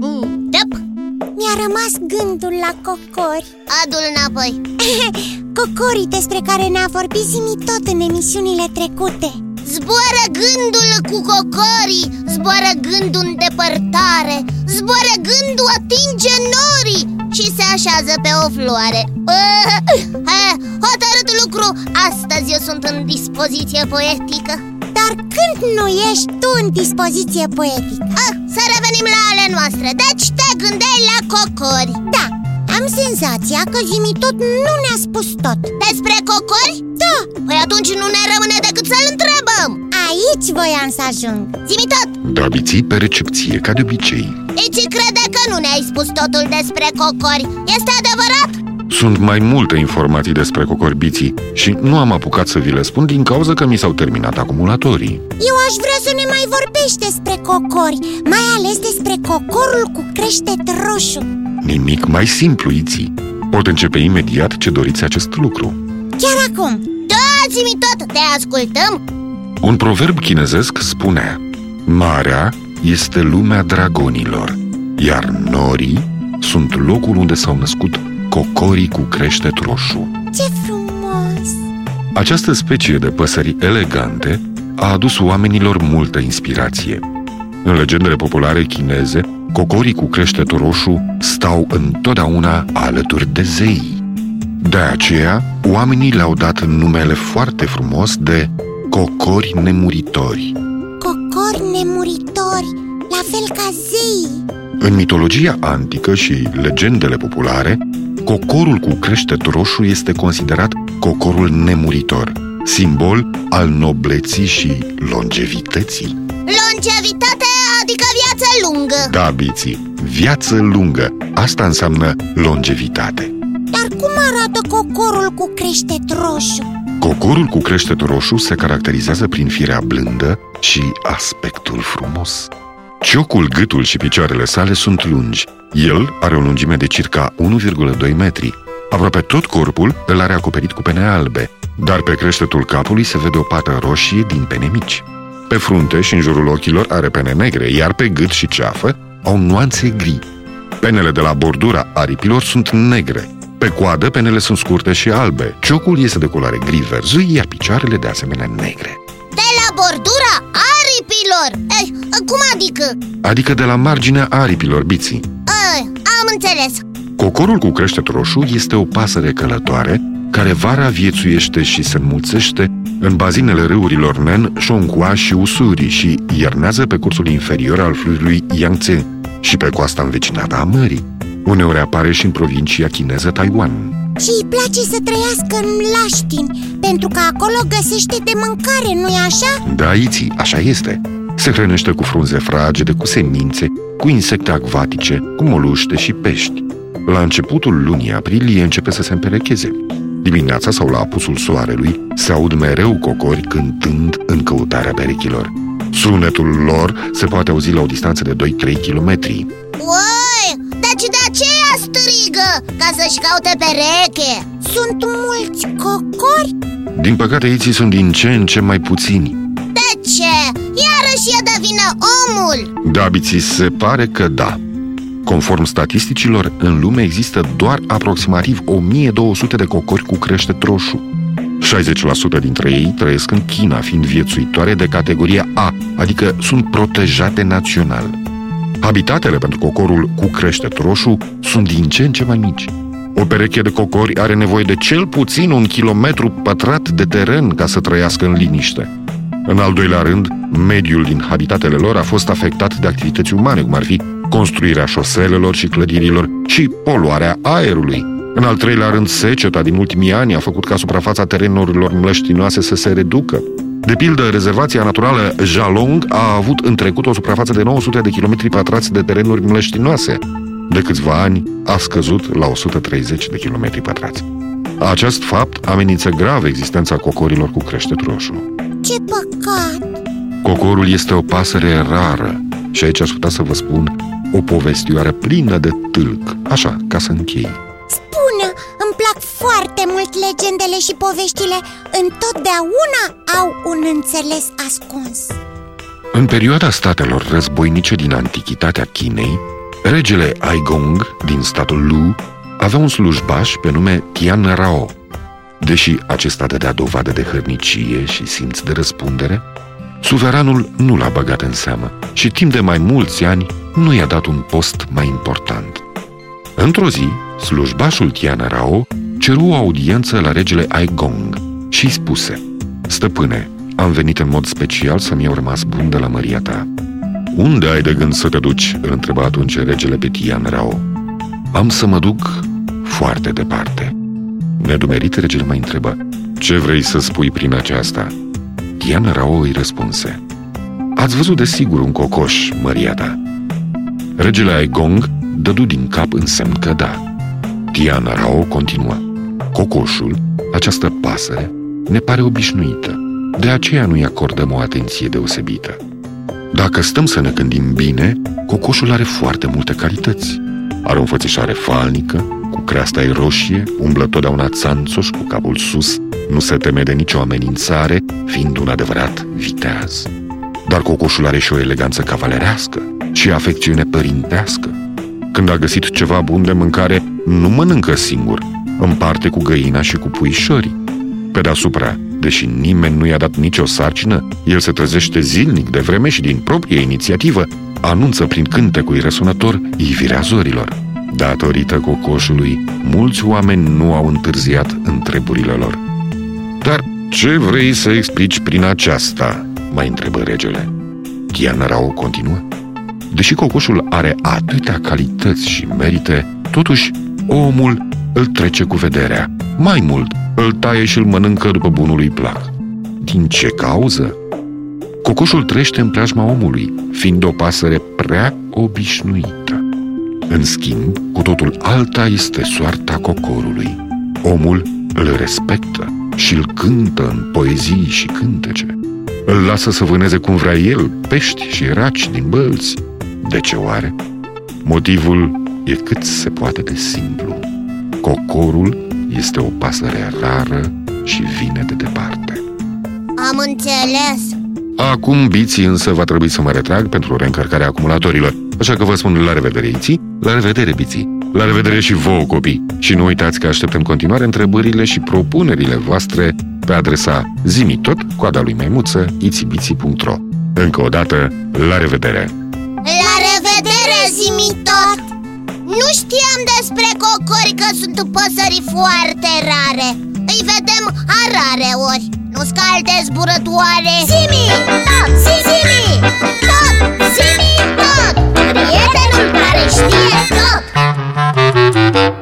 Biții, mm, Dăp, mi-a rămas gândul la cocori. Adu-l înapoi. Cocorii despre care ne-a vorbit Zimi tot în emisiunile trecute. Zboară gândul cu cocorii Zboară gândul în depărtare Zboară gândul atinge norii Și se așează pe o floare. Ha, Hotărât lucru. Astăzi eu sunt în dispoziție poetică Dar când nu ești tu în dispoziție poetică? ah, Să revenim la ale noastre. Deci te gândeai la cocori. Da, am senzația că Zimi tot nu ne-a spus tot. Despre cocori? Da, Păi atunci nu ne rămâne decât să-l întrebăm. Aici voiam să ajung. Zimi tot. Da, biții pe recepție, ca de obicei. Iți crede că nu ne-ai spus totul despre cocori. Este adevărat? Sunt mai multe informații despre cocorbiții și nu am apucat să vi le spun din cauza că mi s-au terminat acumulatorii. Eu aș vrea să ne mai vorbești despre cocori Mai ales despre cocorul cu creștet roșu Nimic mai simplu, Iții. Pot începe imediat ce doriți acest lucru. Chiar acum Da, zi tot, te ascultăm Un proverb chinezesc spune Marea este lumea dragonilor, iar norii sunt locul unde s-au născut cocorii cu creștet roșu. Ce frumos! Această specie de păsări elegante a adus oamenilor multă inspirație. În legendele populare chineze, cocorii cu creștet roșu stau întotdeauna alături de zei. De aceea, oamenii le-au dat numele foarte frumos de cocori nemuritori. Cocori nemuritori, la fel ca zei În mitologia antică și legendele populare, cocorul cu creștet roșu este considerat cocorul nemuritor, simbol al nobleții și longevității. Longevitate adică viață lungă Da, biții, viață lungă, asta înseamnă longevitate. Dar cum arată cocorul cu creștet roșu? Cocorul cu creștet roșu se caracterizează prin firea blândă și aspectul frumos. Ciocul, gâtul și picioarele sale sunt lungi. El are o lungime de circa 1,2 metri. Aproape tot corpul îl are acoperit cu pene albe, dar pe creștetul capului se vede o pată roșie din pene mici. Pe frunte și în jurul ochilor are pene negre, iar pe gât și ceafă au nuanțe gri. Penele de la bordura aripilor sunt negre. Pe coadă, penele sunt scurte și albe. Ciocul este de culoare gri verzui, iar picioarele de asemenea negre. De la bordura aripilor Ei, Cum adică? Adică de la marginea aripilor biții. Ei, am înțeles Cocorul cu creștet roșu este o pasăre călătoare care vara viețuiește și se înmulțește în bazinele râurilor Nen, Shonghua și Usuri și iernează pe cursul inferior al fluviului Yangtze și pe coasta învecinată a mării. Uneori apare și în provincia chineză Taiwan. Și îi place să trăiască în laștini Pentru că acolo găsește de mâncare, nu-i așa? Da, Iții, așa este. Se hrănește cu frunze fragede, cu semințe, cu insecte acvatice, cu moluște și pești. La începutul lunii aprilie începe să se împerecheze. Dimineața sau la apusul soarelui se aud mereu cocori cântând în căutarea perechilor. Sunetul lor se poate auzi la o distanță de 2-3 kilometri. Uai, deci de aceea strigă Ca să-și caute pereche Sunt mulți cocori? Din păcate, iții sunt din ce în ce mai puțini. De ce? Iarăși e de vină omul Da, biții, se pare că da. Conform statisticilor, în lume există doar aproximativ 1200 de cocori cu creștet roșu. 60% dintre ei trăiesc în China, fiind viețuitoare de categoria A, adică sunt protejate național. Habitatele pentru cocorul cu creștet roșu sunt din ce în ce mai mici. O pereche de cocori are nevoie de cel puțin un kilometru pătrat de teren ca să trăiască în liniște. În al doilea rând, mediul din habitatele lor a fost afectat de activități umane, cum ar fi construirea șoselelor și clădirilor și poluarea aerului. În al treilea rând, seceta din ultimii ani a făcut ca suprafața terenurilor mlăștinoase să se reducă. De pildă, rezervația naturală Jalong a avut în trecut o suprafață de 900 de km pătrați de terenuri mlăștinoase. De câțiva ani a scăzut la 130 de km pătrați. Acest fapt amenință grav existența cocorilor cu creștet roșu. Ce păcat! Cocorul este o pasăre rară și aici aș putea să vă spun o povestioară plină de tâlc, așa, ca să închei. Spune, îmi plac foarte mult legendele și poveștile Întotdeauna au un înțeles ascuns În perioada statelor războinice din antichitatea Chinei, regele Aigong din statul Lu avea un slujbaș pe nume Tian Rao. Deși acesta dădea dovadă de hărnicie și simț de răspundere, suveranul nu l-a băgat în seamă și timp de mai mulți ani nu i-a dat un post mai important. Într-o zi, slujbașul Tian Rao ceru o audiență la regele Aigong și îi spuse Stăpâne, am venit în mod special să-mi iau rămas bun de la măria ta. Unde ai de gând să te duci? îl întreba atunci regele pe Tian Rao. Am să mă duc foarte departe. Nedumerit, regele mai întrebă, ce vrei să spui prin aceasta? Tian Rao îi răspunse, Ați văzut de sigur un cocoș, măria ta. Regele Aigong dădu din cap în semn că da. Tian Rao continuă, Cocoșul, această pasăre, ne pare obișnuită, de aceea nu-i acordăm o atenție deosebită. Dacă stăm să ne gândim bine, cocoșul are foarte multe calități. Are o înfățișare falnică, cu creasta ei roșie, umblă totdeauna țanțoș cu capul sus, nu se teme de nicio amenințare, fiind un adevărat viteaz. Dar cocoșul are și o eleganță cavalerească și afecțiune părintească. Când a găsit ceva bun de mâncare, nu mănâncă singur, împarte cu găina și cu puișorii. Pe deasupra, deși nimeni nu i-a dat nicio sarcină, el se trezește zilnic de vreme și din proprie inițiativă anunță prin cântecul răsunător ivirea zorilor. Datorită cocoșului, mulți oameni nu au întârziat întreburile lor. Dar ce vrei să explici prin aceasta? mai întrebă regele. Tiana Rao continuă. Deși cocoșul are atâtea calități și merite, totuși omul îl trece cu vederea. Mai mult, îl taie și îl mănâncă după bunului plac. Din ce cauză? Cocoșul trăiește în preajma omului, fiind o pasăre prea obișnuită. În schimb, cu totul alta este soarta cocorului. Omul îl respectă și îl cântă în poezii și cântece. Îl lasă să vâneze cum vrea el, pești și raci din bălți. De ce oare? Motivul e cât se poate de simplu. Cocorul este o pasăre rară și vine de departe. Am înțeles Acum, biții, însă va trebui să mă retrag pentru reîncărcarea acumulatorilor. Așa că vă spun la revedere, Iții, la revedere, biții! La revedere și vouă, copii! Și nu uitați că așteptăm continuare întrebările și propunerile voastre pe adresa zimitot, coada lui maimuță, itibiții.ro Încă o dată, la revedere! La revedere, zimitot! Nu știam despre cocori că sunt păsări foarte rare Îi vedem arare ori Nu scalte zburătoare Zimitot, zimitot, zimitot prietenul care știe tot!